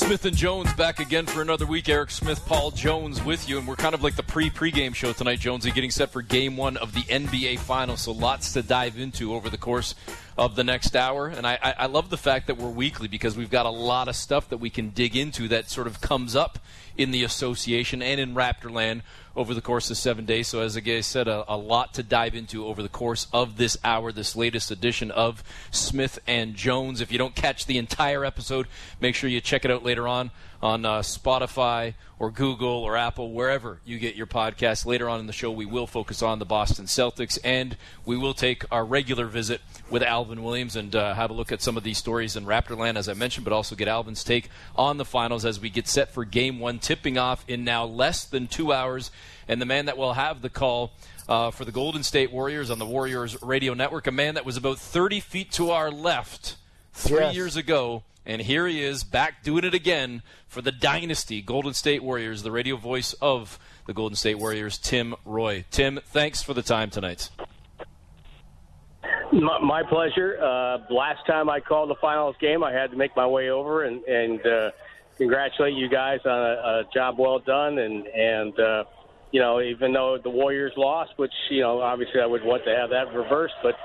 Smith and Jones back again for another week. Eric Smith, Paul Jones with you, and we're kind of like the pre-pregame show tonight, Jonesy, getting set for Game One of the NBA Finals. So lots to dive into over the course of the next hour. And I, I, I love the fact that we're weekly because we've got a lot of stuff that we can dig into that sort of comes up in the association and in Raptorland over the course of seven days. So, as I said, a, a, lot to dive into over the course of this hour, this latest edition of Smith and Jones. If you don't catch the entire episode, make sure you check it out later on on uh, Spotify or Google or Apple, wherever you get your podcast. Later on in the show, we will focus on the Boston Celtics and we will take our regular visit with Alvin Williams and uh, have a look at some of these stories in Raptorland, as I mentioned, but also get Alvin's take on the finals as we get set for game one, tipping off in now less than two hours. And the man that will have the call uh, for the Golden State Warriors on the Warriors Radio Network, a man that was about 30 feet to our left three yes. years ago and here he is back doing it again for the dynasty Golden State Warriors, the radio voice of the Golden State Warriors, Tim Roye. Tim, thanks for the time tonight. My, my pleasure. Uh, last time I called the finals game, I had to make my way over and, and uh, congratulate you guys on a, a job well done. And, and uh, you know, even though the Warriors lost, which, you know, obviously I would want to have that reversed, but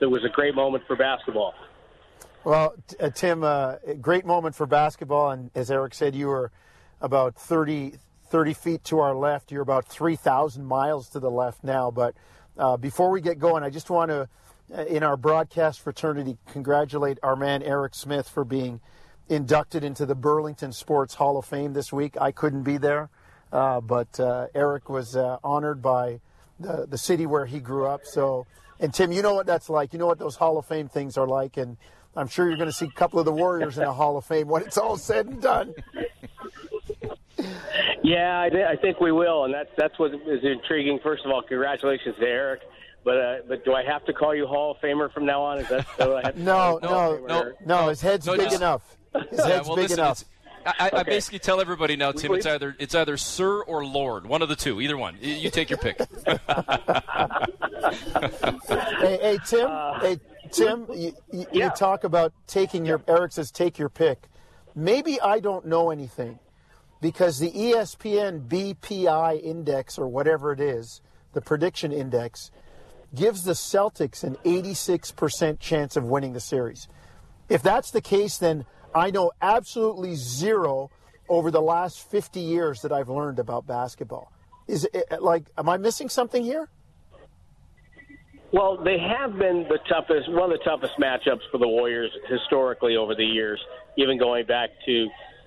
it was a great moment for basketball. Well, uh, Tim, uh, great moment for basketball. And as Eric said, you were about 30, 30 feet to our left. You're about 3,000 miles to the left now. But uh, before we get going, I just want to, uh, in our broadcast fraternity, congratulate our man Eric Smith for being inducted into the Burlington Sports Hall of Fame this week. I couldn't be there, uh, but uh, Eric was honored by the, the city where he grew up. So, and Tim, you know what that's like. You know what those Hall of Fame things are like. And I'm sure you're going to see a couple of the Warriors in the Hall of Fame when it's all said and done. Yeah, I, th- I think we will, and that's that's what is intriguing. First of all, congratulations to Eric. But uh, but do I have to call you Hall of Famer from now on? Is that so? I have no, no, no, no, His head's no, big just, enough. His yeah, head's well, big listen, enough. I, okay. I, basically tell everybody now, Tim. It's either it's either Sir or Lord, one of the two, either one. You take your pick. hey, hey, Tim. Uh, hey, Tim, you, you, yeah. you talk about taking your, Eric says, take your pick. Maybe I don't know anything because the ESPN BPI index or whatever it is, the prediction index, gives the Celtics an 86% chance of winning the series. If that's the case, then I know absolutely zero over the last 50 years that I've learned about basketball. Is it like, am I missing something here? Well, they have been the toughest, one of the toughest matchups for the Warriors historically over the years, even going back to,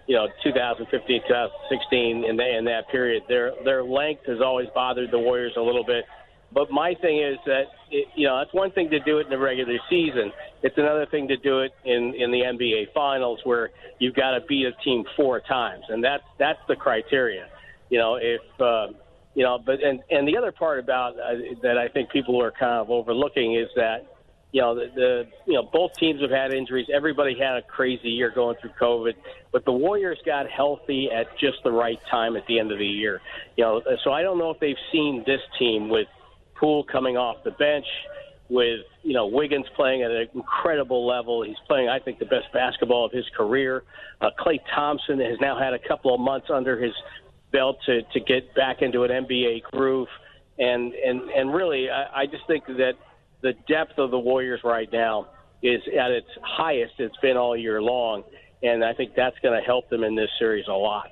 you know, 2015, 2016, in, the, in that period. Their their length has always bothered the Warriors a little bit. But my thing is that, it, you know, it's one thing to do it in the regular season. It's another thing to do it in, in the NBA Finals where you've got to beat a team four times. And that's, that's the criteria. You know, if, uh, you know, but and and the other part about uh, that I think people are kind of overlooking is that you know the, the you know both teams have had injuries. Everybody had a crazy year going through COVID, but the Warriors got healthy at just the right time at the end of the year. You know, so I don't know if they've seen this team with Poole coming off the bench, with you know Wiggins playing at an incredible level. He's playing, I think, the best basketball of his career. Uh, Klay Thompson has now had a couple of months under his belt to to get back into an NBA groove. And and and really, I, I just think that the depth of the Warriors right now is at its highest it's been all year long, and I think that's going to help them in this series a lot.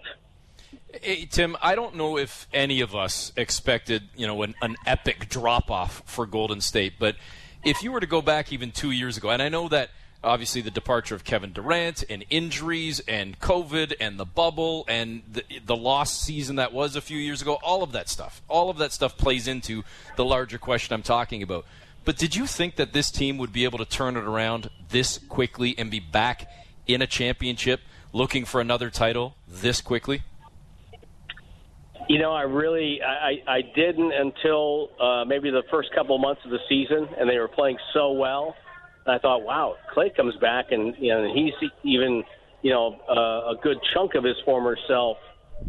Hey, Tim, I don't know if any of us expected, you know, an, an epic drop off for Golden State, but if you were to go back even two years ago, and I know that obviously the departure of Kevin Durant and injuries and COVID and the bubble and the, the lost season that was a few years ago, all of that stuff, all of that stuff plays into the larger question I'm talking about. But did you think that this team would be able to turn it around this quickly and be back in a championship looking for another title this quickly? You know, I really I, I didn't until uh, maybe the first couple months of the season, and they were playing so well and I thought, wow, Klay comes back, and you know, he's even you know uh, a good chunk of his former self.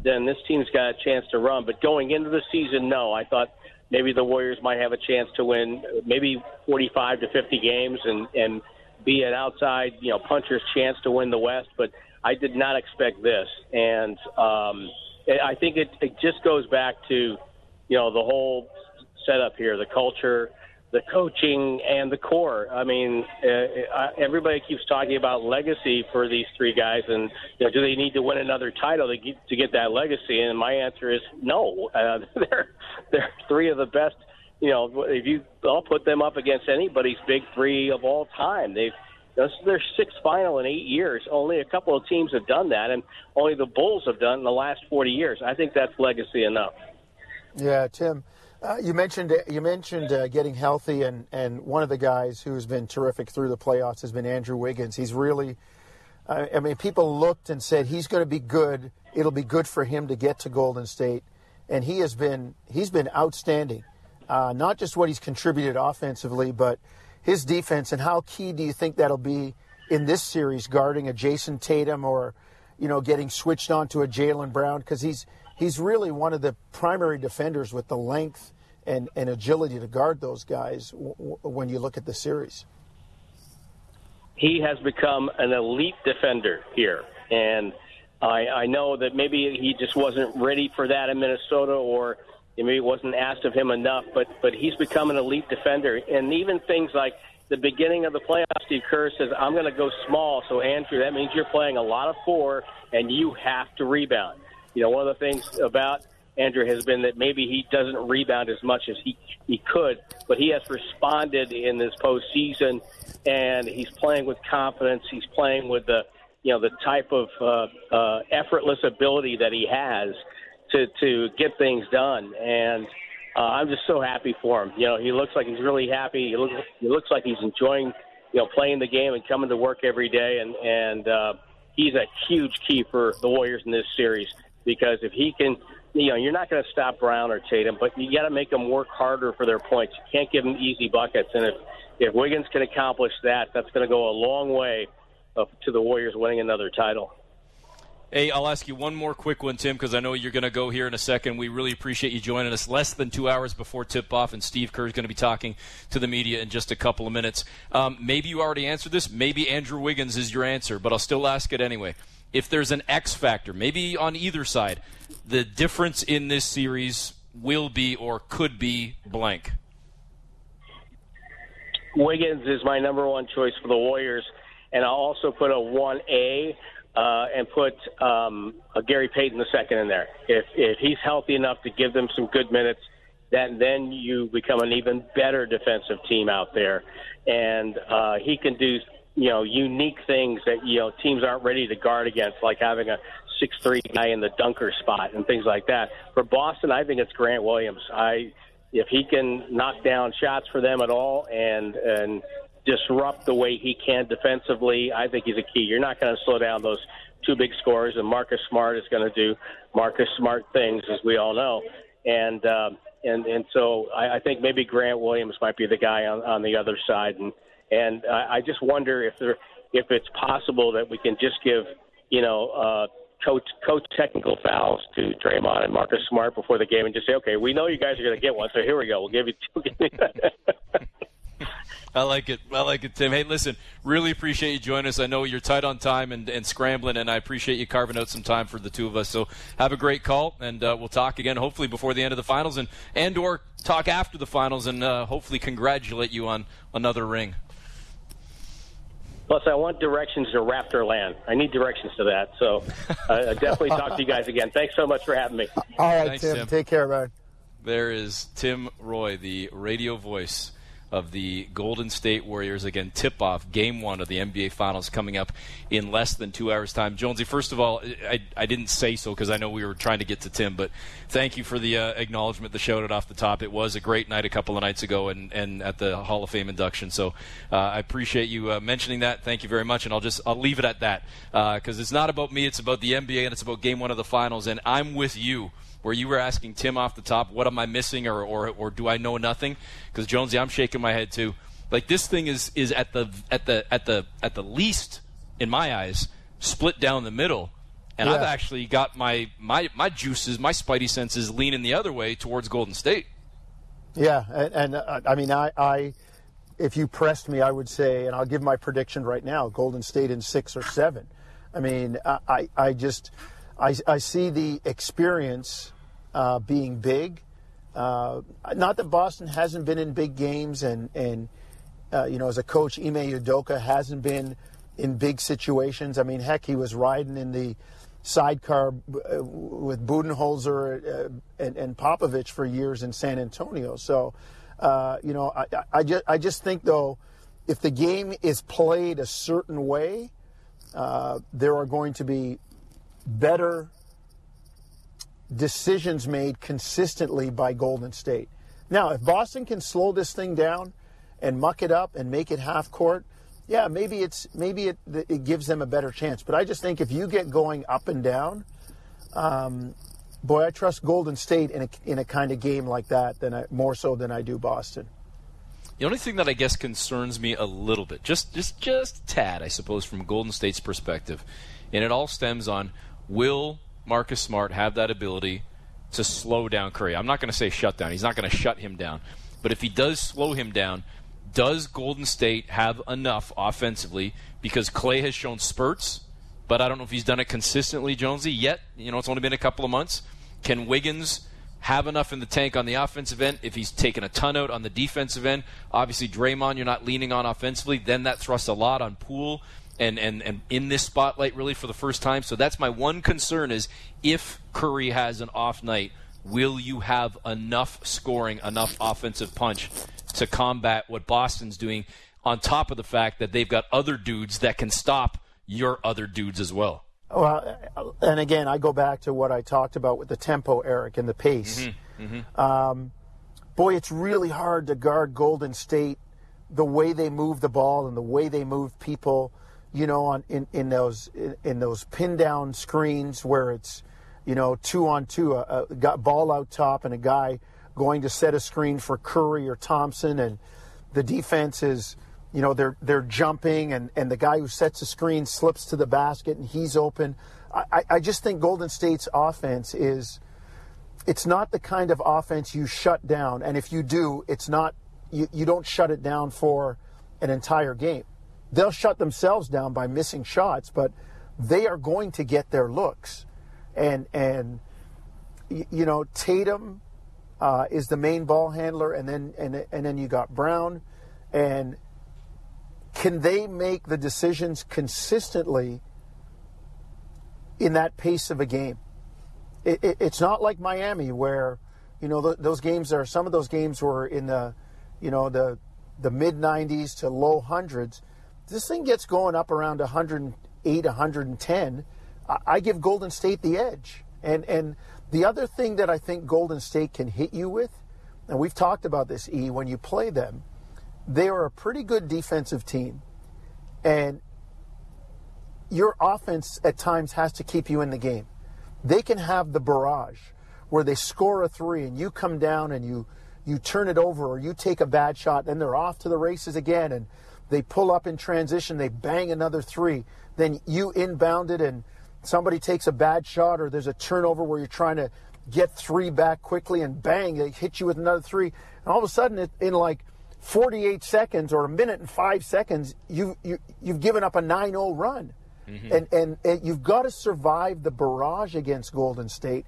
Then this team's got a chance to run. But going into the season, no, I thought maybe the Warriors might have a chance to win maybe 45 to 50 games and and be an outside you know puncher's chance to win the West. But I did not expect this, and um, I think it, it just goes back to you know the whole setup here, the culture, the coaching, and the core. I mean, uh, everybody keeps talking about legacy for these three guys, and you know, do they need to win another title to get, to get that legacy? And my answer is no. Uh, they're they're three of the best. You know, if you, I'll put them up against anybody's big three of all time. They've this is their sixth final in eight years. Only a couple of teams have done that, and only the Bulls have done in the last 40 years. I think that's legacy enough. Yeah, Tim. Uh, you mentioned you mentioned uh, getting healthy, and, and one of the guys who's been terrific through the playoffs has been Andrew Wiggins. He's really, uh, I mean, people looked and said he's going to be good. It'll be good for him to get to Golden State, and he has been he's been outstanding. Uh, not just what he's contributed offensively, but his defense. And how key do you think that'll be in this series, guarding a Jayson Tatum or, you know, getting switched on to a Jaylen Brown? Because he's he's really one of the primary defenders with the length and, and agility to guard those guys w- when you look at the series. He has become an elite defender here. And I, I know that maybe he just wasn't ready for that in Minnesota or maybe it wasn't asked of him enough, but, but he's become an elite defender. And even things like the beginning of the playoffs, Steve Kerr says, I'm going to go small. So, Andrew, that means you're playing a lot of four and you have to rebound. You know, one of the things about Andrew has been that maybe he doesn't rebound as much as he he could, but he has responded in this postseason, and he's playing with confidence. He's playing with the you know the type of uh, uh, effortless ability that he has to to get things done, and uh, I'm just so happy for him. You know, he looks like he's really happy. He looks he looks like he's enjoying you know playing the game and coming to work every day, and and uh, he's a huge key for the Warriors in this series because if he can, you know, you're not going to stop Brown or Tatum, but you got to make them work harder for their points. You can't give them easy buckets, and if if Wiggins can accomplish that, that's going to go a long way uh, to the Warriors winning another title. Hey, I'll ask you one more quick one, Tim, because I know you're going to go here in a second. We really appreciate you joining us less than two hours before tip off, and Steve Kerr is going to be talking to the media in just a couple of minutes. Um, maybe you already answered this. Maybe Andrew Wiggins is your answer, but I'll still ask it anyway if there's an X factor, maybe on either side, the difference in this series will be or could be blank? Wiggins is my number one choice for the Warriors, and I'll also put a 1A uh, and put um, a Gary Payton the second in there. If if he's healthy enough to give them some good minutes, then then you become an even better defensive team out there, and uh, he can do you know unique things that you know teams aren't ready to guard against, like having a six three guy in the dunker spot and things like that. For Boston, I think it's Grant Williams. I if he can knock down shots for them at all and and disrupt the way he can defensively, I think he's a key. You're not going to slow down those two big scores, and Marcus Smart is going to do Marcus Smart things, as we all know. And um, and and so I, I think maybe Grant Williams might be the guy on, on the other side, and and I, I just wonder if there, if it's possible that we can just give, you know, uh, coach coach technical fouls to Draymond and Marcus Smart before the game and just say, okay, we know you guys are going to get one, so here we go. We'll give you two. I like it. I like it, Tim. Hey, listen, really appreciate you joining us. I know you're tight on time and, and scrambling, and I appreciate you carving out some time for the two of us. So have a great call, and uh, we'll talk again hopefully before the end of the finals, and and or talk after the finals, and uh, hopefully congratulate you on another ring. Plus, I want directions to Raptor Land. I need directions to that. So, uh, definitely talk to you guys again. Thanks so much for having me. All right, Thanks, Tim. Tim. Take care, man. There is Tim Roye, the radio voice of the Golden State Warriors. Again, tip off game one of the NBA Finals coming up in less than two hours' time. Jonesy, first of all, I, I didn't say so because I know we were trying to get to Tim, but thank you for the uh, acknowledgement, the shout out off the top. It was a great night a couple of nights ago and, and at the Hall of Fame induction. So uh, I appreciate you uh, mentioning that. Thank you very much. And I'll just I'll leave it at that because uh, it's not about me, it's about the NBA and it's about game one of the finals. And I'm with you where you were asking Tim off the top, what am I missing or, or, or do I know nothing? Because Jonesy, I'm shaking my head too. Like this thing is, is at the at the at the at the least in my eyes split down the middle. And yeah. I've actually got my, my my juices, my spidey senses leaning the other way towards Golden State. Yeah, and, and uh, I mean, I, I, if you pressed me, I would say, and I'll give my prediction right now: Golden State in six or seven. I mean, I, I just I, I see the experience uh, being big. Uh, not that Boston hasn't been in big games, and and uh, you know, as a coach, Ime Udoka hasn't been in big situations. I mean, heck, he was riding in the sidecar uh, with Budenholzer uh, and, and Popovich for years in San Antonio. So, you know, I, I, just I just think though, if the game is played a certain way, uh, there are going to be better decisions made consistently by Golden State. Now, if Boston can slow this thing down and muck it up and make it half court, yeah, maybe it's maybe it it gives them a better chance. But I just think if you get going up and down, um, boy, I trust Golden State in a in a kind of game like that than I, more so than I do Boston. The only thing that I guess concerns me a little bit, just just just tad, I suppose, from Golden State's perspective, and it all stems on will Marcus Smart have that ability to slow down Curry? I'm not going to say shut down. He's not going to shut him down, but if he does slow him down, does Golden State have enough offensively? Because Klay has shown spurts, but I don't know if he's done it consistently, Jonesy. Yet, you know, it's only been a couple of months. Can Wiggins have enough in the tank on the offensive end if he's taken a ton out on the defensive end? Obviously, Draymond, you're not leaning on offensively. Then that thrusts a lot on Poole and, and, and in this spotlight really for the first time. So that's my one concern is if Curry has an off night, will you have enough scoring, enough offensive punch to combat what Boston's doing, on top of the fact that they've got other dudes that can stop your other dudes as well. Well, and again, I go back to what I talked about with the tempo, Eric, and the pace. Mm-hmm. Mm-hmm. Um, boy, it's really hard to guard Golden State the way they move the ball and the way they move people. You know, on in, in those in, in those pin down screens where it's you know two on two, a, a ball out top and a guy going to set a screen for Curry or Thompson, and the defense is, you know, they're they're jumping, and, and the guy who sets the screen slips to the basket and he's open. I, I just think Golden State's offense is, it's not the kind of offense you shut down, and if you do, it's not you, you don't shut it down for an entire game. They'll shut themselves down by missing shots, but they are going to get their looks, and and you know Tatum uh, is the main ball handler, and then and and then you got Brown, and can they make the decisions consistently in that pace of a game? It, it, it's not like Miami where you know th- those games are some of those games were in the you know the the mid 90s to low hundreds. This thing gets going up around 108, 110. I, give Golden State the edge, and and the other thing that I think Golden State can hit you with, and we've talked about this, E, when you play them, they are a pretty good defensive team. And your offense at times has to keep you in the game. They can have the barrage where they score a three and you come down and you you turn it over or you take a bad shot, then they're off to the races again and they pull up in transition, they bang another three, then you inbound it and somebody takes a bad shot or there's a turnover where you're trying to get three back quickly and bang, they hit you with another three. And all of a sudden, in like 48 seconds or a minute and five seconds, you, you, you've given up a 9 0 run. Mm-hmm. And, and, and you've got to survive the barrage against Golden State.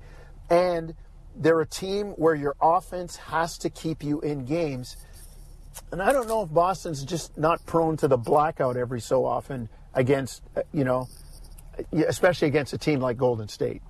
And they're a team where your offense has to keep you in games. And I don't know if Boston's just not prone to the blackout every so often against, uh, you know, especially against a team like Golden State.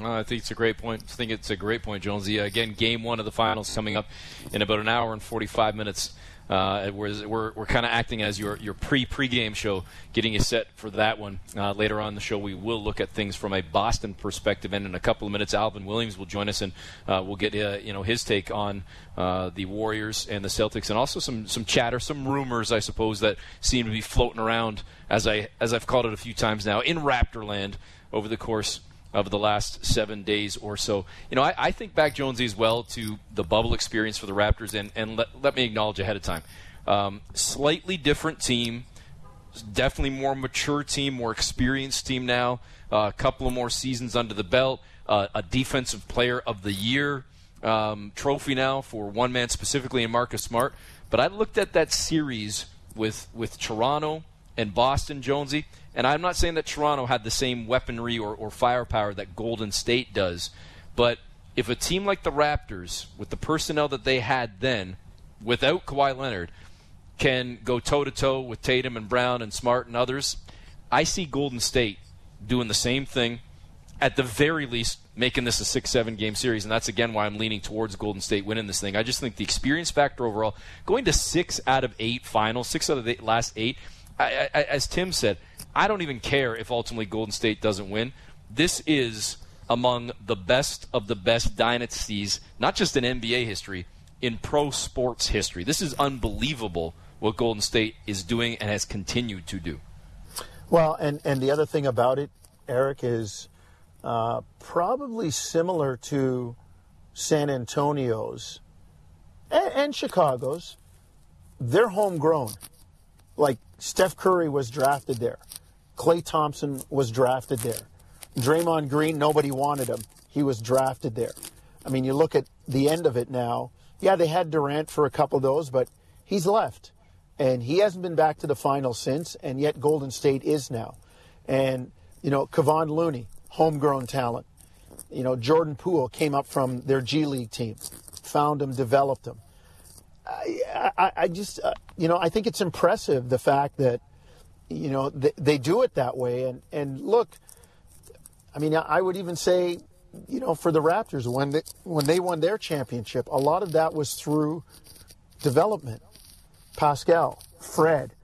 I think it's a great point. I think it's a great point, Jonesy. Again, game one of the finals coming up in about an hour and 45 minutes. Uh, we're we're, we're kind of acting as your your pre pregame show, getting you set for that one. Uh, later on the show, we will look at things from a Boston perspective, and in a couple of minutes, Alvin Williams will join us, and uh, we'll get uh, you know his take on uh, the Warriors and the Celtics, and also some some chatter, some rumors, I suppose, that seem to be floating around as I as I've called it a few times now in Raptorland over the course of the last seven days or so. You know, I, I, think back Jonesy as well to the bubble experience for the Raptors, and, and let, let me acknowledge ahead of time. Um, slightly different team, definitely more mature team, more experienced team now. Uh, a couple of more seasons under the belt. Uh, a defensive player of the year um, trophy now for one man specifically in Marcus Smart. But I looked at that series with with Toronto and Boston, Jonesy. And I'm not saying that Toronto had the same weaponry or, or firepower that Golden State does, but if a team like the Raptors, with the personnel that they had then, without Kawhi Leonard, can go toe to toe with Tatum and Brown and Smart and others, I see Golden State doing the same thing. At the very least, making this a six-seven game series, and that's again why I'm leaning towards Golden State winning this thing. I just think the experience factor overall, going to six out of eight finals, six out of the last eight. I, I, as Tim said, I don't even care if ultimately Golden State doesn't win. This is among the best of the best dynasties, not just in NBA history, in pro sports history. This is unbelievable what Golden State is doing and has continued to do. Well, and, and the other thing about it, Eric, is uh, probably similar to San Antonio's and, and Chicago's. They're homegrown. Like Steph Curry was drafted there, Klay Thompson was drafted there, Draymond Green, nobody wanted him. He was drafted there. I mean, you look at the end of it now. Yeah, they had Durant for a couple of those, but he's left. And he hasn't been back to the final since, and yet Golden State is now. And, you know, Kevon Looney, homegrown talent. You know, Jordan Poole came up from their G League team, found him, developed him. I, I, I just, uh, you know, I think it's impressive the fact that, you know, they, they do it that way. And, and look, I mean, I would even say, you know, for the Raptors, when they, when they won their championship, a lot of that was through development. Pascal, Fred,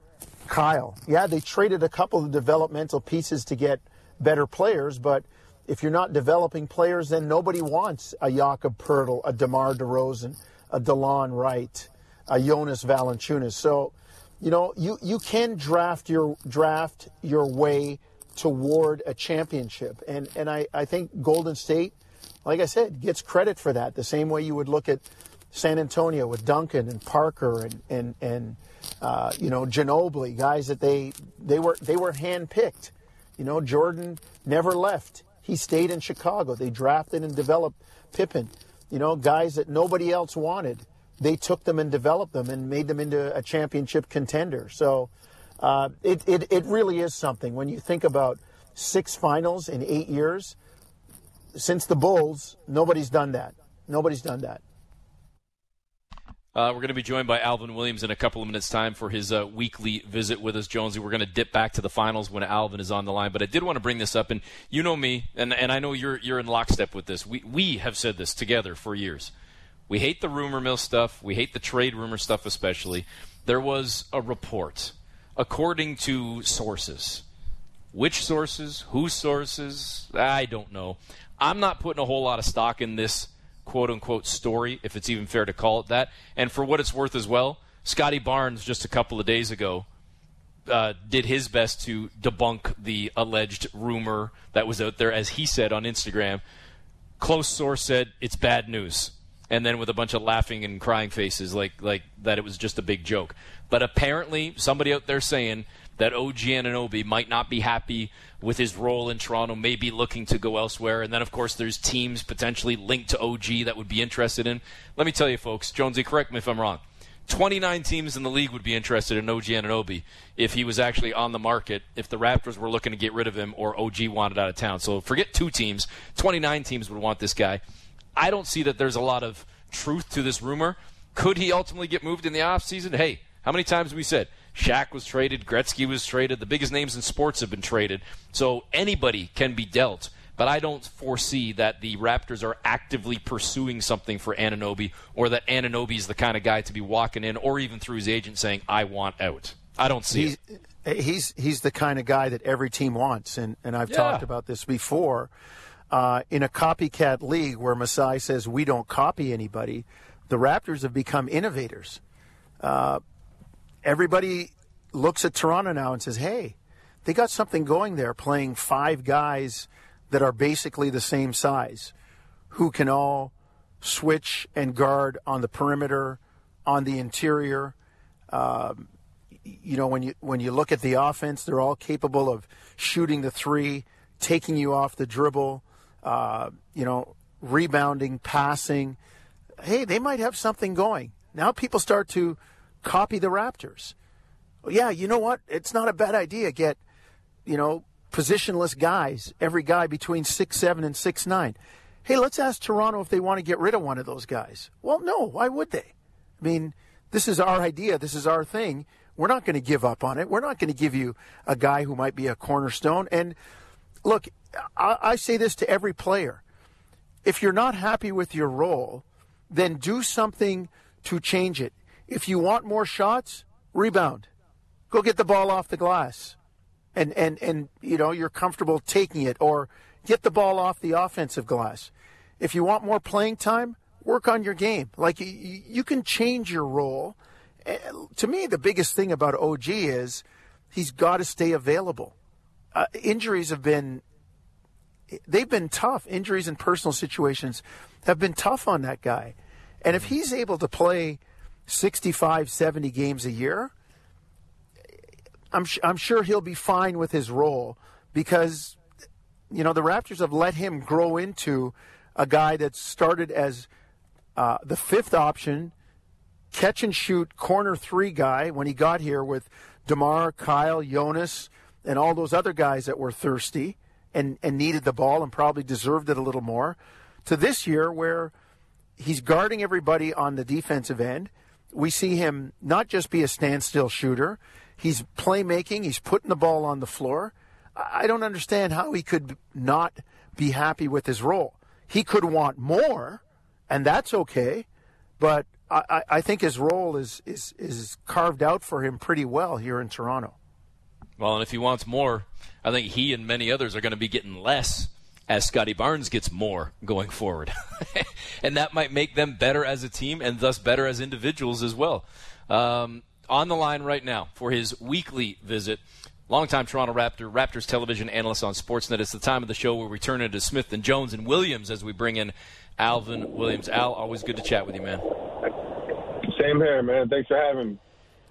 Kyle. Yeah, they traded a couple of developmental pieces to get better players, but if you're not developing players, then nobody wants a Jakob Poeltl, a DeMar DeRozan, a Delon Wright, a Jonas Valanciunas. So, you know, you, you can draft your draft your way toward a championship. And and I, I think Golden State, like I said, gets credit for that. The same way you would look at San Antonio with Duncan and Parker and and and uh, you know Ginobili, guys that they they were they were handpicked. You know Jordan never left. He stayed in Chicago. They drafted and developed Pippen. You know guys that nobody else wanted. They took them and developed them and made them into a championship contender. So uh, it, it it really is something when you think about six finals in eight years. Since the Bulls, nobody's done that. Nobody's done that. Uh, we're going to be joined by Alvin Williams in a couple of minutes' time for his uh, weekly visit with us, Jonesy. We're going to dip back to the finals when Alvin is on the line, but I did want to bring this up, and you know me, and, and I know you're you're in lockstep with this. We we have said this together for years. We hate the rumor mill stuff. We hate the trade rumor stuff, especially. There was a report, according to sources. Which sources? Whose sources? I don't know. I'm not putting a whole lot of stock in this quote unquote story, if it's even fair to call it that. And for what it's worth as well, Scottie Barnes just a couple of days ago uh, did his best to debunk the alleged rumor that was out there, as he said on Instagram. Close source said it's bad news, and then with a bunch of laughing and crying faces, like like that it was just a big joke. But apparently, somebody out there saying that OG Anunoby might not be happy with his role in Toronto, maybe looking to go elsewhere. And then, of course, there's teams potentially linked to OG that would be interested in. Let me tell you, folks, Jonesy, correct me if I'm wrong. 29 teams in the league would be interested in OG Anunoby if he was actually on the market, if the Raptors were looking to get rid of him or OG wanted out of town. So forget two teams. 29 teams would want this guy. I don't see that there's a lot of truth to this rumor. Could he ultimately get moved in the offseason? Hey, how many times have we said Shaq was traded, Gretzky was traded, the biggest names in sports have been traded. So anybody can be dealt. But I don't foresee that the Raptors are actively pursuing something for Anunoby or that Anunoby is the kind of guy to be walking in or even through his agent saying, I want out. I don't see he's, it. He's, he's the kind of guy that every team wants. And, and I've yeah. talked about this before. Uh, in a copycat league where Masai says we don't copy anybody, the Raptors have become innovators. Uh, everybody looks at Toronto now and says, hey, they got something going there playing five guys that are basically the same size who can all switch and guard on the perimeter, on the interior. Um, you know, when you when you look at the offense, they're all capable of shooting the three, taking you off the dribble, uh, you know, rebounding, passing. Hey, they might have something going. Now people start to copy the Raptors. yeah, you know what? It's not a bad idea. Get, you know, positionless guys, every guy between six seven and six nine. Hey, let's ask Toronto if they want to get rid of one of those guys. Well, no, why would they? I mean, this is our idea. This is our thing. We're not going to give up on it. We're not going to give you a guy who might be a cornerstone. And look, I, I say this to every player. If you're not happy with your role, then do something to change it. If you want more shots, rebound. Go get the ball off the glass. And, and, and you know, you're comfortable taking it or get the ball off the offensive glass. If you want more playing time, work on your game. Like you, you can change your role. Eh, to me, the biggest thing about OG is he's got to stay available. Uh, injuries have been they've been tough. Injuries and personal situations have been tough on that guy. And if he's able to play 65, 70 games a year, I'm, I'm sure he'll be fine with his role because, you know, the Raptors have let him grow into a guy that started as uh, the fifth option, catch and shoot corner three guy when he got here with DeMar, Kyle, Jonas, and all those other guys that were thirsty and, and needed the ball and probably deserved it a little more, to this year where he's guarding everybody on the defensive end. We see him not just be a standstill shooter, he's playmaking, he's putting the ball on the floor. I don't understand how he could not be happy with his role. He could want more, and that's okay, but I, I think his role is, is, is carved out for him pretty well here in Toronto. Well, and if he wants more, I think he and many others are going to be getting less as Scottie Barnes gets more going forward. and that might make them better as a team and thus better as individuals as well. Um, on the line right now for his weekly visit, longtime Toronto Raptor, Raptors television analyst on Sportsnet. It's the time of the show where we turn into Smith and Jones and Williams as we bring in Alvin Williams. Al, always good to chat with you, man. Same here, man. Thanks for having me.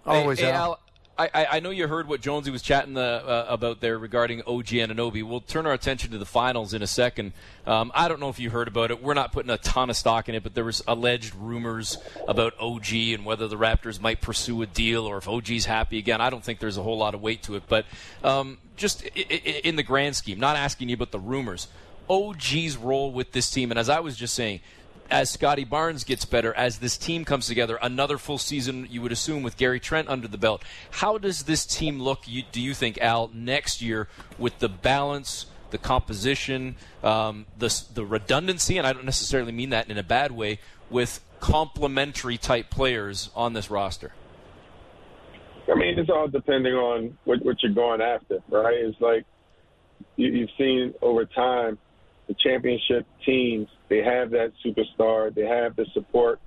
Always, hey, hey, Al. Al I, I know you heard what Jonesy was chatting the, uh, about there regarding OG Anunoby. We'll turn our attention to the finals in a second. Um, I don't know if you heard about it. We're not putting a ton of stock in it, but there was alleged rumors about OG and whether the Raptors might pursue a deal or if OG's happy again. I don't think there's a whole lot of weight to it, but um, just in the grand scheme, not asking you about the rumors. OG's role with this team, and as I was just saying, as Scottie Barnes gets better, as this team comes together, another full season, you would assume, with Gary Trent under the belt. How does this team look, you, do you think, Al, next year with the balance, the composition, um, the, the redundancy, and I don't necessarily mean that in a bad way, with complementary type players on this roster? I mean, it's all depending on what, what you're going after, right? It's like you, you've seen over time the championship teams, they have that superstar, they have the support,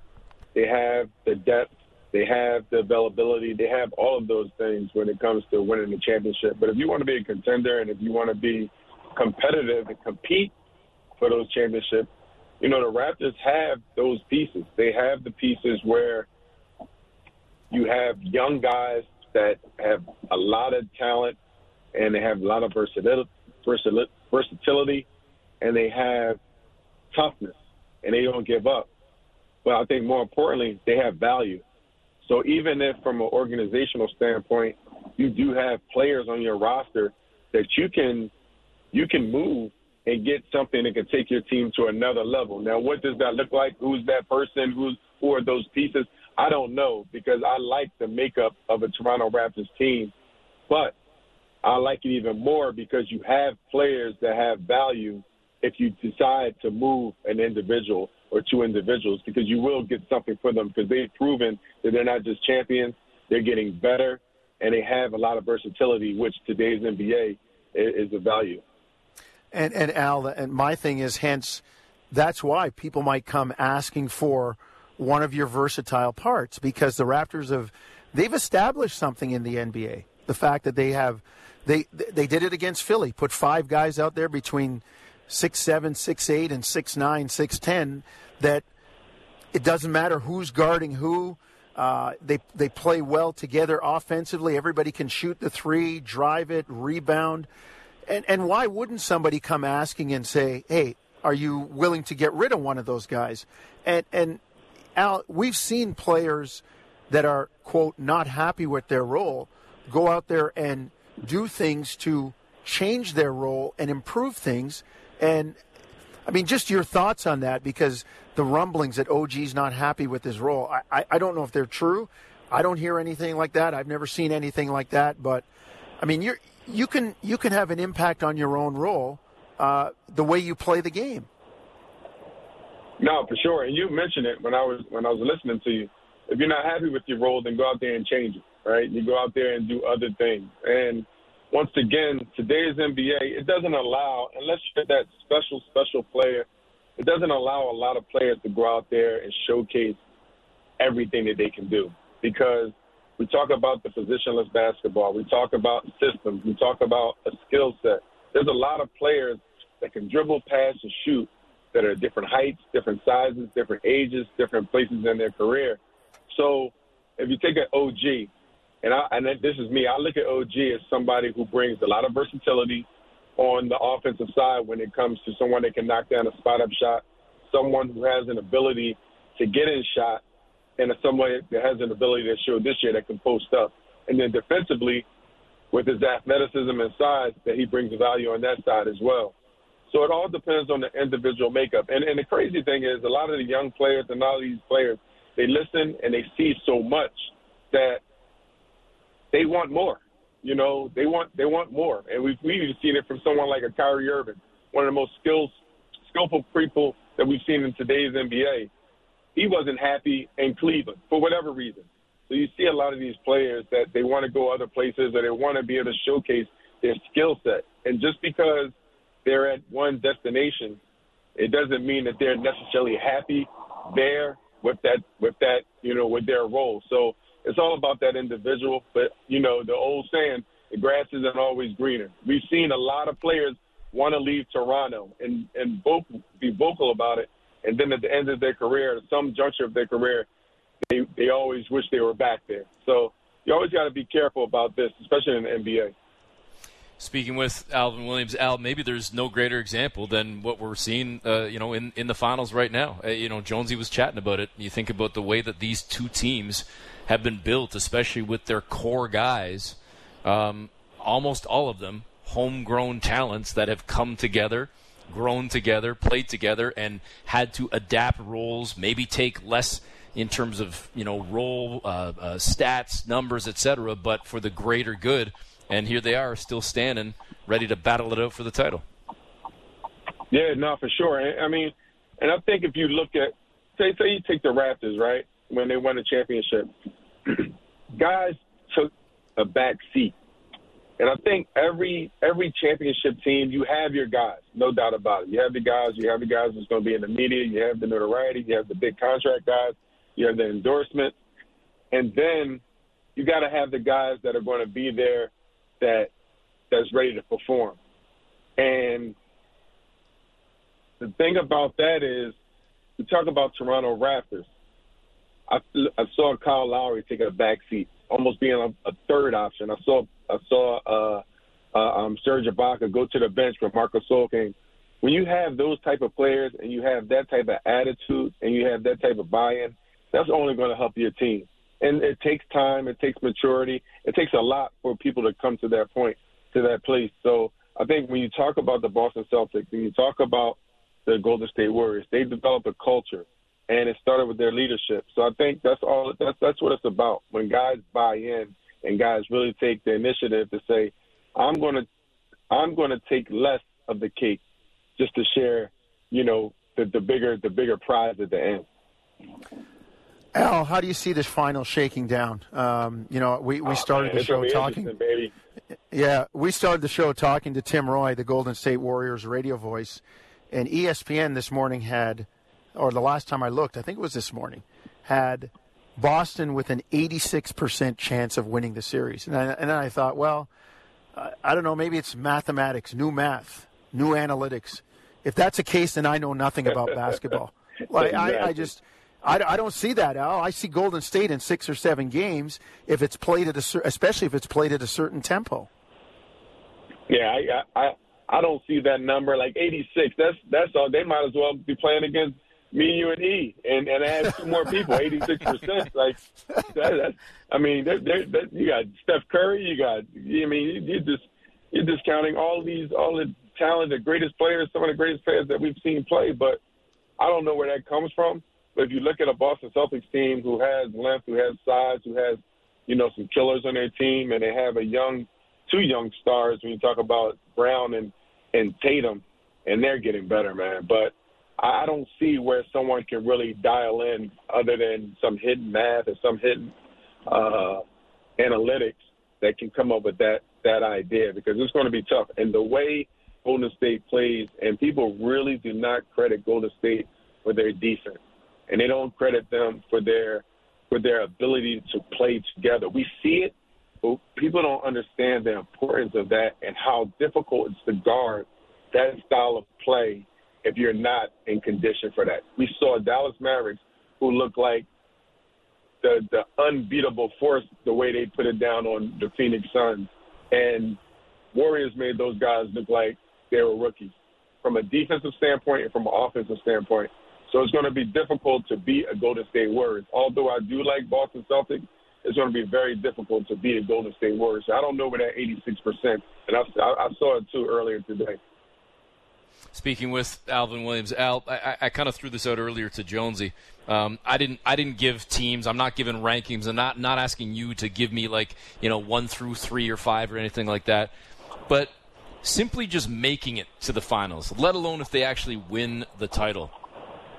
they have the depth, they have the availability, they have all of those things when it comes to winning the championship. But if you want to be a contender and if you want to be competitive and compete for those championships, you know, the Raptors have those pieces. They have the pieces where you have young guys that have a lot of talent and they have a lot of versatility, versatility and they have toughness and they don't give up. But I think more importantly, they have value. So even if from an organizational standpoint, you do have players on your roster that you can you can move and get something that can take your team to another level. Now, what does that look like? Who's that person? Who's who are those pieces? I don't know because I like the makeup of a Toronto Raptors team, but I like it even more because you have players that have value if you decide to move an individual or two individuals because you will get something for them because they've proven that they're not just champions, they're getting better and they have a lot of versatility, which today's NBA is, a value. And, and Al, and my thing is, hence, that's why people might come asking for one of your versatile parts because the Raptors have they've established something in the NBA. The fact that they have they they did it against Philly, put five guys out there between six seven, six eight, and six nine, six ten. That it doesn't matter who's guarding who. Uh, they they play well together offensively. Everybody can shoot the three, drive it, rebound, and and why wouldn't somebody come asking and say, "Hey, are you willing to get rid of one of those guys?" And and Al, we've seen players that are quote not happy with their role go out there and do things to change their role and improve things. And I mean, just your thoughts on that because the rumblings that OG's not happy with his role, I, I, I don't know if they're true. I don't hear anything like that. I've never seen anything like that. But I mean, you you can you can have an impact on your own role, uh, the way you play the game. No, for sure. And you mentioned it when I was when I was listening to you. If you're not happy with your role, then go out there and change it. Right? You go out there and do other things. And once again, today's NBA, it doesn't allow unless you're that special special player. It doesn't allow a lot of players to go out there and showcase everything that they can do because we talk about the positionless basketball. We talk about systems. We talk about a skill set. There's a lot of players that can dribble, pass, and shoot that are different heights, different sizes, different ages, different places in their career. So if you take an OG, and, I, and this is me, I look at OG as somebody who brings a lot of versatility on the offensive side when it comes to someone that can knock down a spot up shot, someone who has an ability to get in shot, and someone that has an ability to show this year that can post up. And then defensively, with his athleticism and size, that he brings value on that side as well. So it all depends on the individual makeup. And, and the crazy thing is, a lot of the young players and all these players, they listen and they see so much that they want more. You know, they want they want more. And we've we've even seen it from someone like a Kyrie Irving, one of the most skills skillful people that we've seen in today's NBA. He wasn't happy in Cleveland for whatever reason. So you see a lot of these players that they want to go other places or they want to be able to showcase their skill set. And just because – they're at one destination, it doesn't mean that they're necessarily happy there with that with that you know with their role. So it's all about that individual. But you know the old saying, the grass isn't always greener. We've seen a lot of players want to leave Toronto and and vocal, be vocal about it, and then at the end of their career, at some juncture of their career, they they always wish they were back there. So you always got to be careful about this, especially in the NBA speaking with Alvin Williams. Al, maybe there's no greater example than what we're seeing, uh, you know, in, in the finals right now. Uh, you know, Jonesy was chatting about it. You think about the way that these two teams have been built, especially with their core guys. Um, almost all of them homegrown talents that have come together, grown together, played together, and had to adapt roles, maybe take less in terms of you know role uh, uh stats, numbers, etc., but for the greater good and here they are, still standing, ready to battle it out for the title. Yeah, no, for sure. I mean, and I think if you look at, say, say you take the Raptors, right, when they won the championship, guys took a back seat. And I think every every championship team, you have your guys, no doubt about it. You have the guys, you have the guys that's going to be in the media, you have the notoriety, you have the big contract guys, you have the endorsement, and then you got to have the guys that are going to be there that that's ready to perform. And the thing about that is, we talk about Toronto Raptors. I, I saw Kyle Lowry take a back seat, almost being a, a third option. I saw I saw uh, uh, um, Serge Ibaka go to the bench when Marc Gasol came. When you have those type of players and you have that type of attitude and you have that type of buy-in, that's only going to help your team and it takes time, it takes maturity, it takes a lot for people to come to that point, to that place. So I think when you talk about the Boston Celtics, when you talk about the Golden State Warriors, they developed a culture, and it started with their leadership. So I think that's all. That's that's what it's about. When guys buy in and guys really take the initiative to say, "I'm going to, I'm to take less of the cake, just to share, you know, the, the bigger the bigger prize at the end." Al, how do you see this final shaking down? Um, you know, we, we started oh, the show talking. Yeah, we started the show talking to Tim Roye, the Golden State Warriors radio voice, and ESPN this morning had, or the last time I looked, I think it was this morning, had Boston with an 86% chance of winning the series. And, I, and then I thought, well, I don't know, maybe it's mathematics, new math, new analytics. If that's the case, then I know nothing about basketball. Like I, I just I, I don't see that, Al. I see Golden State in six or seven games if it's played at a, especially if it's played at a certain tempo. Yeah, I, I I don't see that number like 86. That's that's all. They might as well be playing against me, you, and E, and and add two more people, eighty six percent. Like, that, that, I mean, they're, they're, that, you got Steph Curry, you got, I mean, you just you're discounting all these all the talent, the greatest players, some of the greatest players that we've seen play. But I don't know where that comes from. But if you look at a Boston Celtics team who has length, who has size, who has you know some killers on their team, and they have a young, two young stars when you talk about Brown and and Tatum, and they're getting better, man. But I don't see where someone can really dial in other than some hidden math or some hidden uh, analytics that can come up with that that idea because it's going to be tough. And the way Golden State plays, and people really do not credit Golden State for their defense, and they don't credit them for their for their ability to play together. We see it, but people don't understand the importance of that and how difficult it's to guard that style of play if you're not in condition for that. We saw Dallas Mavericks who looked like the the unbeatable force the way they put it down on the Phoenix Suns, and Warriors made those guys look like they were rookies from a defensive standpoint and from an offensive standpoint. So it's going to be difficult to beat a Golden State Warriors. Although I do like Boston Celtics, it's going to be very difficult to beat a Golden State Warriors. So I don't know where that 86%, and I, I saw it too earlier today speaking with Alvin Williams. Al, I, I kind of threw this out earlier to Jonesy. Um, I didn't I didn't give teams. I'm not giving rankings. I'm not not asking you to give me like you know one through three or five or anything like that. But simply just making it to the finals, let alone if they actually win the title.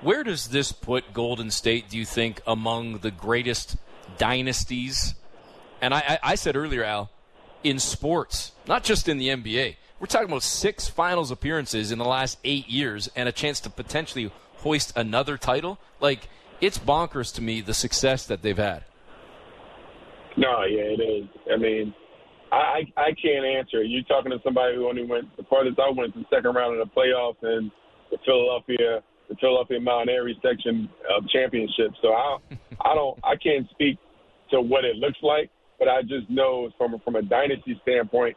Where does this put Golden State? Do you think among the greatest dynasties? And I, I, said earlier, Al, in sports, not just in the NBA. We're talking about six finals appearances in the last eight years and a chance to potentially hoist another title. Like, it's bonkers to me the success that they've had. No, yeah, it is. I mean, I I can't answer. You're talking to somebody who only went the farthest I went to the second round of the playoffs and the Philadelphia the Philadelphia Mount Airy section of championship. So I I don't I can't speak to what it looks like, but I just know from from a dynasty standpoint,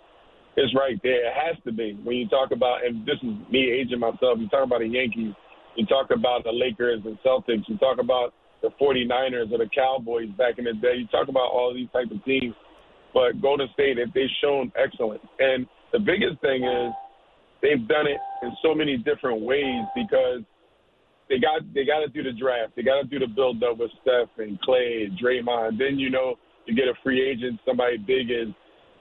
it's right there. It has to be. When you talk about, and this is me aging myself, you talk about the Yankees, you talk about the Lakers and Celtics, you talk about the 49ers or the Cowboys back in the day, you talk about all these type of teams. But Golden State, they've shown excellence. And the biggest thing is they've done it in so many different ways because they got they got to do the draft. They got to do the build up with Steph and Klay, and Draymond. Then you know you get a free agent, somebody big as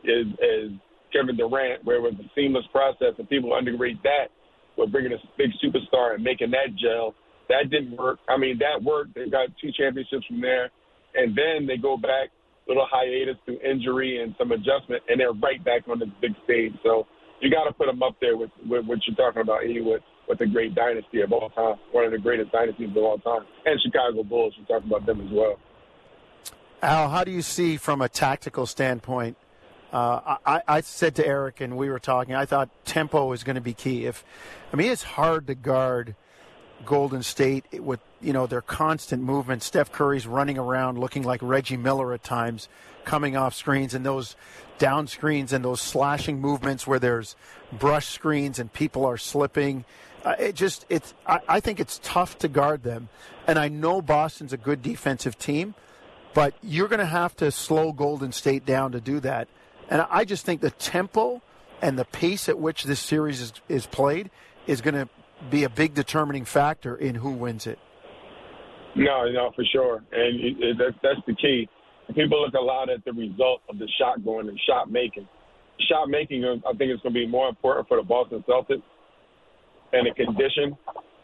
is is Kevin Durant, where it was a seamless process, and people underrate that with bringing a big superstar and making that gel. That didn't work. I mean, that worked. They got two championships from there, and then they go back, little hiatus through injury and some adjustment, and they're right back on the big stage. So you got to put them up there with, with what you're talking about, E, with with the great dynasty of all time, one of the greatest dynasties of all time, and Chicago Bulls. We're talking about them as well. Al, how do you see from a tactical standpoint uh, I, I, said to Eric, and we were talking. I thought tempo was going to be key. If I mean, it's hard to guard Golden State with you know their constant movement. Steph Curry's running around looking like Reggie Miller at times, coming off screens, and those down screens and those slashing movements where there's brush screens and people are slipping. It just it's. I, I think it's tough to guard them, and I know Boston's a good defensive team, but you're going to have to slow Golden State down to do that. And I just think the tempo and the pace at which this series is, is played is going to be a big determining factor in who wins it. No, no, for sure, and it, it, that's that's the key. People look a lot at the result of the shot going and shot making. Shot making, I think, is going to be more important for the Boston Celtics and the condition,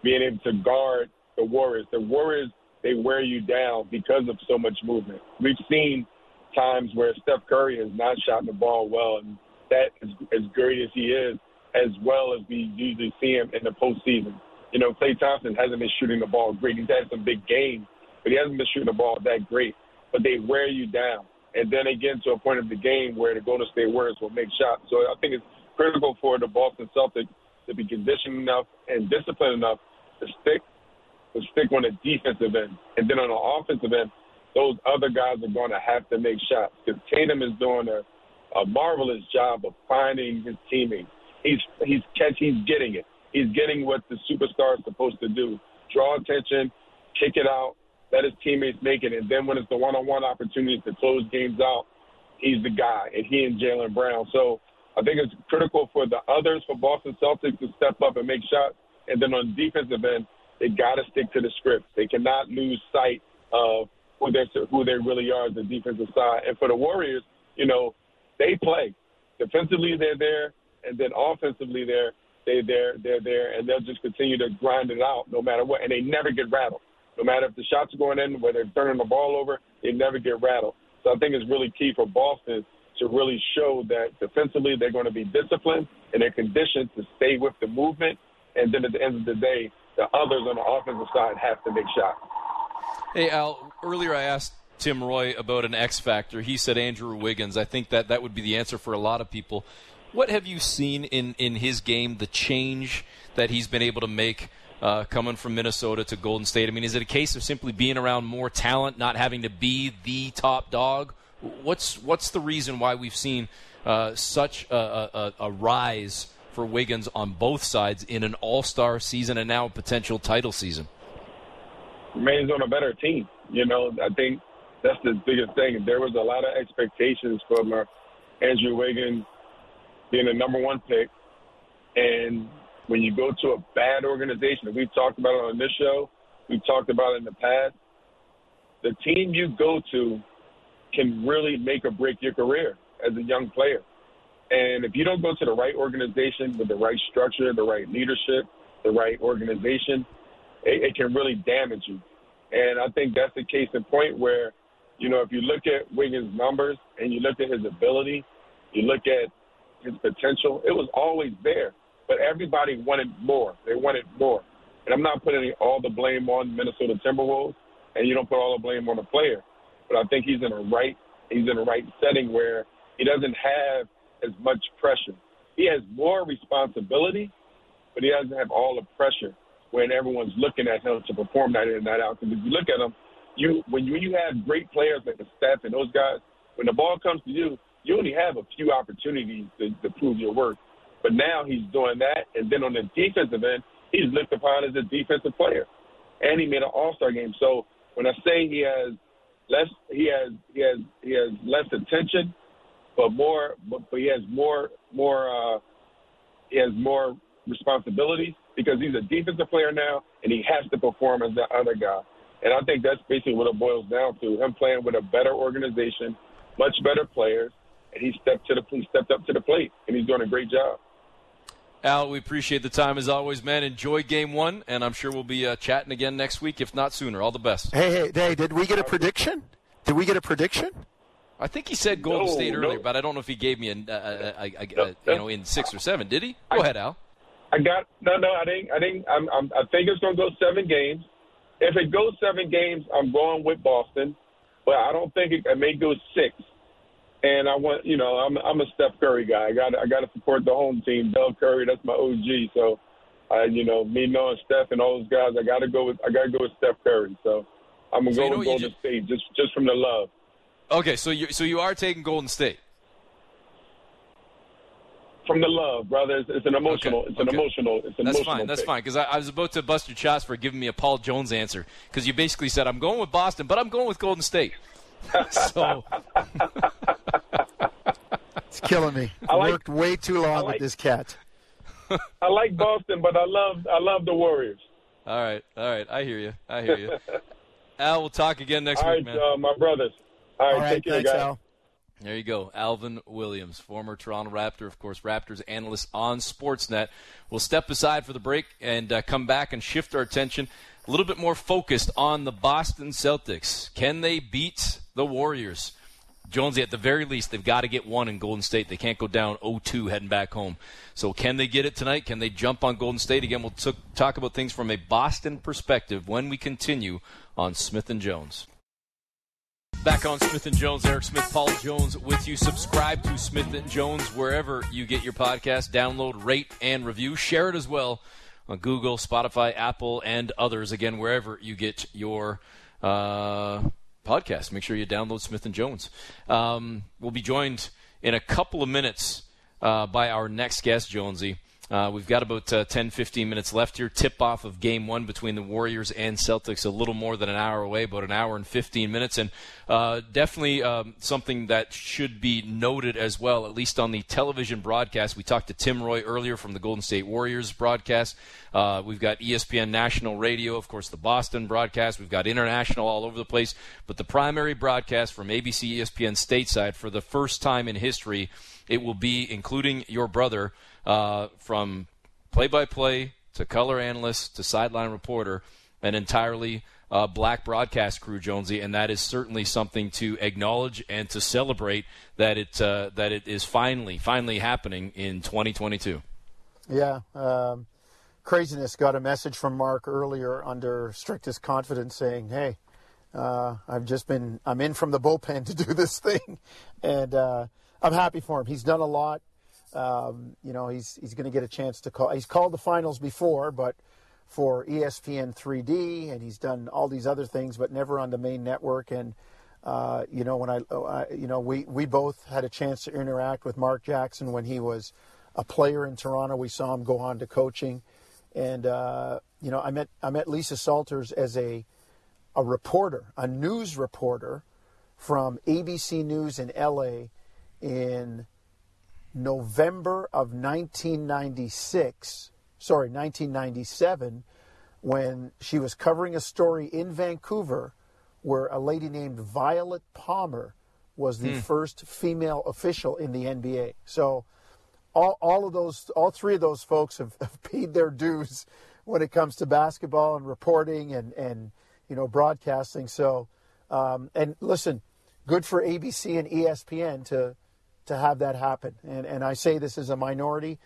being able to guard the Warriors. The Warriors they wear you down because of so much movement. We've seen times where Steph Curry has not shot the ball well, and that is as great as he is, as well as we usually see him in the postseason. You know, Klay Thompson hasn't been shooting the ball great. He's had some big games, but he hasn't been shooting the ball that great. But they wear you down, and then get to a point of the game where the Golden State Warriors will make shots. So I think it's critical for the Boston Celtics to be conditioned enough and disciplined enough to stick to stick on the defensive end, and then on the offensive end those other guys are going to have to make shots because Tatum is doing a, a marvelous job of finding his teammates. He's he's catch he's getting it. He's getting what the superstar is supposed to do. draw attention, kick it out, let his teammates make it, and then when it's the one-on-one opportunity to close games out, he's the guy, and he and Jaylen Brown. So I think it's critical for the others, for Boston Celtics, to step up and make shots. And then on the defensive end, they got to stick to the script. They cannot lose sight of who they who they really are as the defensive side. And for the Warriors, you know, they play defensively. They're there, and then offensively, they're they they're they're there, and they'll just continue to grind it out no matter what. And they never get rattled. No matter if the shots are going in, whether they're turning the ball over, they never get rattled. So I think it's really key for Boston to really show that defensively they're going to be disciplined and they're conditioned to stay with the movement. And then at the end of the day, the others on the offensive side have to make shots. Hey, Al, earlier I asked Tim Roye about an X factor. He said Andrew Wiggins. I think that that would be the answer for a lot of people. What have you seen in, in his game, the change that he's been able to make uh, coming from Minnesota to Golden State? I mean, is it a case of simply being around more talent, not having to be the top dog? What's what's the reason why we've seen uh, such a, a, a, rise for Wiggins on both sides in an All Star season and now a potential title season? Remains on a better team. You know, I think that's the biggest thing. There was a lot of expectations from uh, Andrew Wiggins being a number one pick, and when you go to a bad organization, we've talked about it on this show, we've talked about it in the past. The team you go to can really make or break your career as a young player. And if you don't go to the right organization with the right structure, the right leadership, the right organization, it, it can really damage you. And I think that's the case in point where, you know, if you look at Wiggins' numbers and you look at his ability, you look at his potential, it was always there. But everybody wanted more. They wanted more. And I'm not putting all the blame on Minnesota Timberwolves, and you don't put all the blame on the player but I think he's in a right he's in a right setting where he doesn't have as much pressure. He has more responsibility, but he doesn't have all the pressure when everyone's looking at him to perform night in and night out. Because if you look at him, you when you, when you have great players like the Steph and those guys, when the ball comes to you, you only have a few opportunities to, to prove your worth. But now he's doing that, and then on the defensive end, he's looked upon as a defensive player, and he made an All Star game. So when I say he has less he has he has he has less attention, but more but, but he has more more uh, he has more responsibilities because he's a defensive player now and he has to perform as the other guy. And I think that's basically what it boils down to: him playing with a better organization, much better players, and he stepped to the he stepped up to the plate and he's doing a great job. Al, we appreciate the time as always, man. Enjoy game one, and I'm sure we'll be uh, chatting again next week, if not sooner. All the best. Hey, hey, hey, did we get a prediction? Did we get a prediction? I think he said Golden no, State earlier, no. but I don't know if he gave me a, a, a, a, a No, you know in six or seven. Did he? Go ahead, Al. I got no, no. I didn't. I didn't. I'm, I'm, I think it's going to go seven games. If it goes seven games, I'm going with Boston, but I don't think it, it may go six. And I want, you know, I'm I'm a Steph Curry guy. I got I got to support the home team. Del Curry, that's my OG. So, I, you know, me knowing Steph and all those guys, I got to go with I got to go with Steph Curry. So, I'm gonna So you go know with Golden just- State just just from the love. Okay, so you so you are taking Golden State. From the love, brother. It's, it's an emotional. Okay, It's an okay. emotional. It's an That's emotional. fine. That's pick. fine because I, I was about to bust your chops for giving me a Paul Jones answer because you basically said I'm going with Boston, but I'm going with Golden State. So It's killing me. I like- Worked way too long like- with this cat. I like Boston, but I love I love the Warriors. all right, all right, I hear you. I hear you. Al, we'll talk again next All week, right, man. uh, my brothers. All right, All right, take care, thanks, guys. Al. There you go. Alvin Williams, former Toronto Raptor, of course, Raptors analyst on Sportsnet. We'll step aside for the break and uh, come back and shift our attention a little bit more focused on the Boston Celtics. Can they beat the Warriors? Jonesy, at the very least, they've got to get one in Golden State. They can't go down 0-2 heading back home. So can they get it tonight? Can they jump on Golden State? Again, we'll t- talk about things from a Boston perspective when we continue on Smith and Jones. Back on Smith and Jones, Eric Smith, Paul Jones with you. Subscribe to Smith and Jones wherever you get your podcast. Download, rate, and review. Share it as well on Google, Spotify, Apple, and others. Again, wherever you get your uh, podcast. Make sure you download Smith and Jones. Um, we'll be joined in a couple of minutes uh, by our next guest, Jonesy. Uh, we've got about uh, 10, 15 minutes left here. Tip off of game one between the Warriors and Celtics, a little more than an hour away, about an hour and 15 minutes. And uh, definitely um, something that should be noted as well, at least on the television broadcast. We talked to Tim Roye earlier from the Golden State Warriors broadcast. Uh, we've got ESPN National Radio, of course, the Boston broadcast. We've got international all over the place. But the primary broadcast from ABC ESPN stateside for the first time in history, it will be including your brother uh, from play by play to color analyst to sideline reporter, an entirely uh, black broadcast crew, Jonesy, and that is certainly something to acknowledge and to celebrate that it uh, that it is finally finally happening in 2022. Yeah, um, craziness. Got a message from Mark earlier under strictest confidence saying, "Hey, uh, I've just been I'm in from the bullpen to do this thing," and uh, I'm happy for him. He's done a lot. Um, you know, he's he's going to get a chance to call. He's called the finals before, but for ESPN 3D, and he's done all these other things, but never on the main network. And uh, you know, when I, uh, you know, we we both had a chance to interact with Mark Jackson when he was a player in Toronto. We saw him go on to coaching, and uh, you know, I met I met Lisa Salters as a a reporter, a news reporter from ABC News in LA in November of 1996, sorry, 1997, when she was covering a story in Vancouver where a lady named Violet Palmer was the hmm. first female official in the NBA. So all, all of those, all three of those folks have, have paid their dues when it comes to basketball and reporting and, and you know, broadcasting. So, um, and listen, good for ABC and ESPN to – to have that happen. And, and I say this as a minority.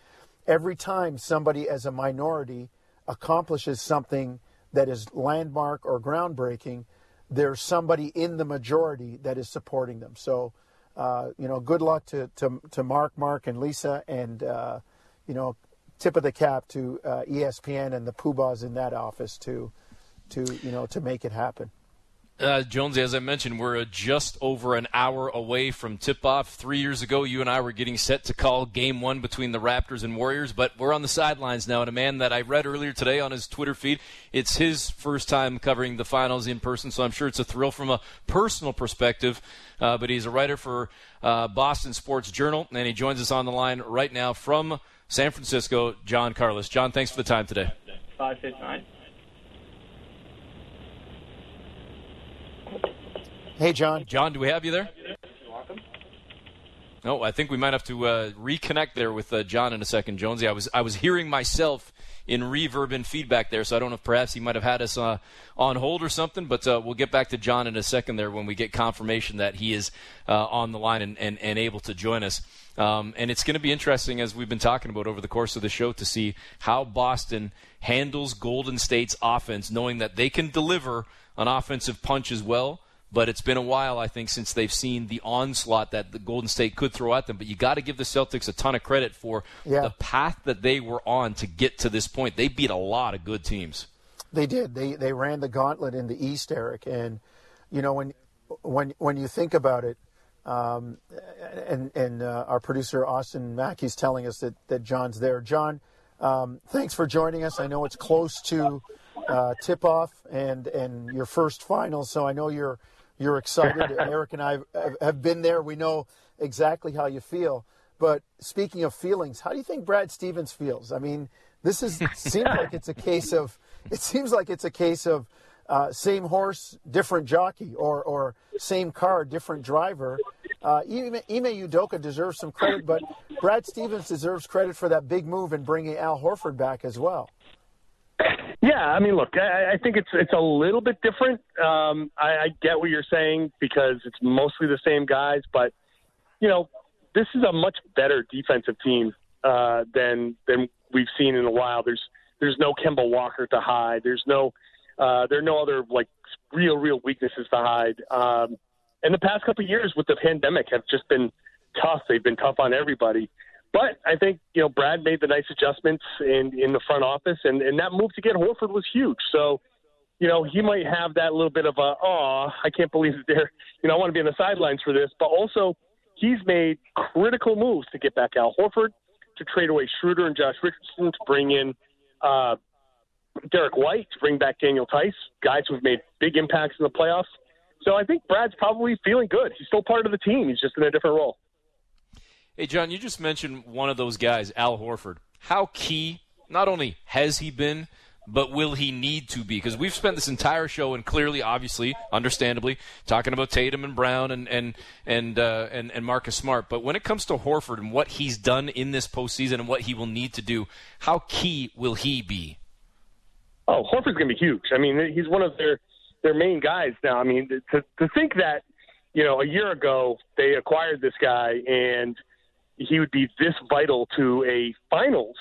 Every time somebody as a minority accomplishes something that is landmark or groundbreaking, there's somebody in the majority that is supporting them. So, uh, you know, good luck to, to, to Mark, Mark, and Lisa, and, uh, you know, tip of the cap to uh, ESPN and the poobahs in that office to, to, you know, to make it happen. Uh, Jonesy, as I mentioned, we're uh, just over an hour away from tip off. Three years ago, you and I were getting set to call game one between the Raptors and Warriors, but we're on the sidelines now. And a man that I read earlier today on his Twitter feed, it's his first time covering the finals in person, so I'm sure it's a thrill from a personal perspective. Uh, but he's a writer for uh, Boston Sports Journal, and he joins us on the line right now from San Francisco, John Karalis. John, thanks for the time today. 559. Hey, John. John, do we have you there? No, oh, I think we might have to uh, reconnect there with uh, John in a second, Jonesy. I was I was hearing myself in reverb and feedback there, so I don't know if perhaps he might have had us uh, on hold or something. But uh, we'll get back to John in a second there when we get confirmation that he is uh, on the line and, and, and able to join us. Um, and it's going to be interesting as we've been talking about over the course of the show to see how Boston handles Golden State's offense, knowing that they can deliver an offensive punch as well but it's been a while, I think, since they've seen the onslaught that the Golden State could throw at them. But you got to give the Celtics a ton of credit for yeah. the path that they were on to get to this point. They beat a lot of good teams. They did. They they ran the gauntlet in the East, Eric. And you know when when when you think about it, um, and and uh, our producer Austin Mackey's telling us that that John's there. John, um, thanks for joining us. I know it's close to uh, tip off and and your first final, so I know you're you're excited. Eric and I have been there. We know exactly how you feel. But speaking of feelings, how do you think Brad Stevens feels? I mean, this is seems like it's a case of it seems like it's a case of uh, same horse, different jockey, or or same car, different driver. Uh, Ime, Ime Udoka deserves some credit, but Brad Stevens deserves credit for that big move in bringing Al Horford back as well. Yeah, I mean, look, I, I think it's it's a little bit different. Um, I, I get what you're saying because it's mostly the same guys, but you know, this is a much better defensive team uh, than than we've seen in a while. There's there's no Kemba Walker to hide. There's no uh, there are no other like real real weaknesses to hide. Um, and the past couple of years with the pandemic have just been tough. They've been tough on everybody. But I think you know Brad made the nice adjustments in in the front office, and and that move to get Horford was huge. So, you know, he might have that little bit of a oh, I can't believe that they're you know I want to be on the sidelines for this, but also he's made critical moves to get back Al Horford, to trade away Schroeder and Josh Richardson to bring in uh, Derrick White, to bring back Daniel Theis, guys who've made big impacts in the playoffs. So I think Brad's probably feeling good. He's still part of the team. He's just in a different role. Hey, John, you just mentioned one of those guys, Al Horford. How key, not only has he been, but will he need to be? Because we've spent this entire show and clearly, obviously, understandably, talking about Tatum and Brown and and and uh, and, and Marcus Smart. But when it comes to Horford and what he's done in this postseason and what he will need to do, how key will he be? Oh, Horford's going to be huge. I mean, he's one of their their main guys now. I mean, to to think that you know a year ago they acquired this guy and he would be this vital to a finals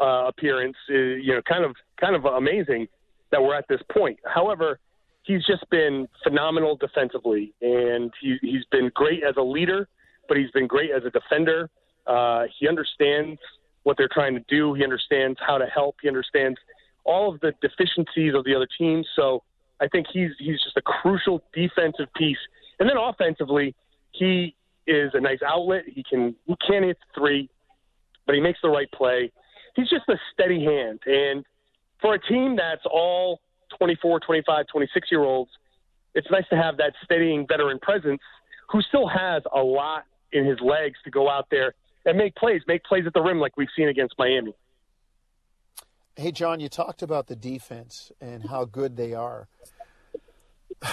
uh, appearance, is, you know, kind of kind of amazing that we're at this point. However, he's just been phenomenal defensively, and he, he's been great as a leader, but he's been great as a defender. Uh, he understands what they're trying to do. He understands how to help. He understands all of the deficiencies of the other teams. So I think he's he's just a crucial defensive piece. And then offensively, he is a nice outlet. He can he can hit three, but he makes the right play. He's just a steady hand. And for a team that's all 24, 25, 26 year olds, it's nice to have that steadying veteran presence who still has a lot in his legs to go out there and make plays, make plays at the rim like we've seen against Miami. Hey, John, you talked about the defense and how good they are.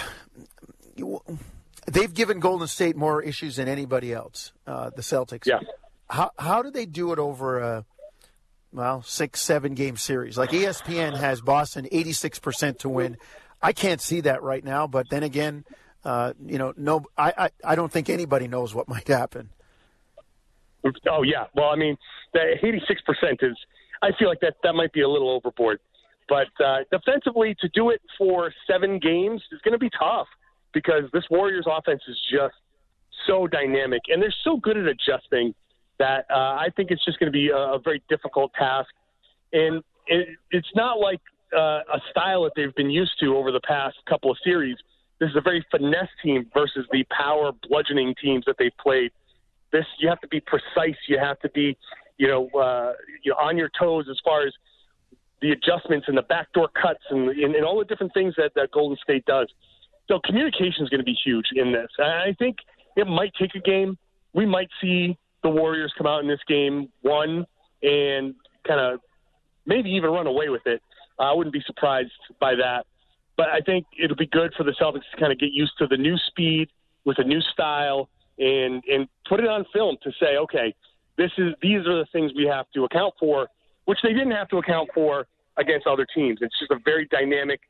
They've given Golden State more issues than anybody else, uh, the Celtics. Yeah. How, how do they do it over a, well, six, seven game series? Like ESPN has Boston 86% to win. I can't see that right now, but then again, uh, you know, no, I, I, I don't think anybody knows what might happen. Oh, yeah. Well, I mean, the 86% is, I feel like that, that might be a little overboard. But uh, defensively, to do it for seven games is going to be tough because this Warriors offense is just so dynamic and they're so good at adjusting that uh, I think it's just going to be a, a very difficult task. And it, it's not like uh, a style that they've been used to over the past couple of series. This is a very finesse team versus the power bludgeoning teams that they've played. This you have to be precise. You have to be, you know, uh, you know, on your toes as far as the adjustments and the backdoor cuts and, and, and all the different things that, that Golden State does. So communication is going to be huge in this. I think it might take a game. We might see the Warriors come out in this game one and kind of maybe even run away with it. I wouldn't be surprised by that. But I think it'll be good for the Celtics to kind of get used to the new speed with a new style and and put it on film to say, okay, this is these are the things we have to account for, which they didn't have to account for against other teams. It's just a very dynamic,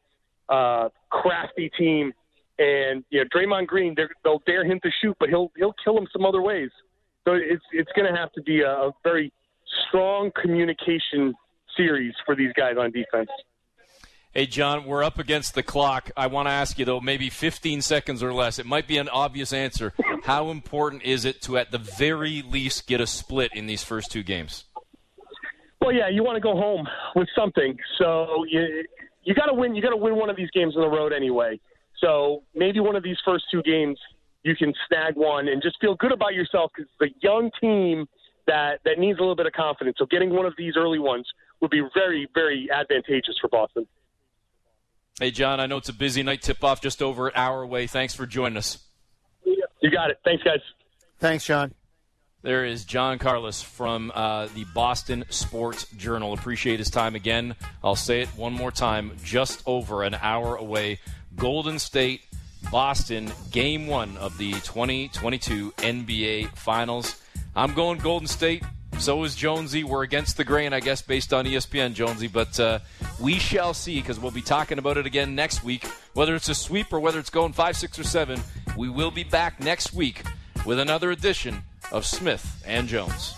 uh, crafty team and you know, Draymond Green, they'll dare him to shoot, but he'll he'll kill him some other ways. So it's it's going to have to be a, a very strong communication series for these guys on defense. Hey, John, we're up against the clock. I want to ask you, though, maybe 15 seconds or less. It might be an obvious answer. How important is it to, at the very least, get a split in these first two games? Well, yeah, you want to go home with something. So you you got to win. You got to win one of these games on the road anyway. So maybe one of these first two games you can snag one and just feel good about yourself because it's a young team that that needs a little bit of confidence. So getting one of these early ones would be very very advantageous for Boston. Hey John, I know it's a busy night tip off just over an hour away. Thanks for joining us. You got it. Thanks guys. Thanks, John. There is John Karalis from uh, the Boston Sports Journal. Appreciate his time again. I'll say it one more time. Just over an hour away Golden State, Boston, game one of the 2022 NBA Finals. I'm going Golden State. So is Jonesy. We're against the grain, I guess, based on ESPN, Jonesy. But uh, we shall see because we'll be talking about it again next week. Whether it's a sweep or whether it's going five, six, or seven, we will be back next week with another edition of Smith and Jones.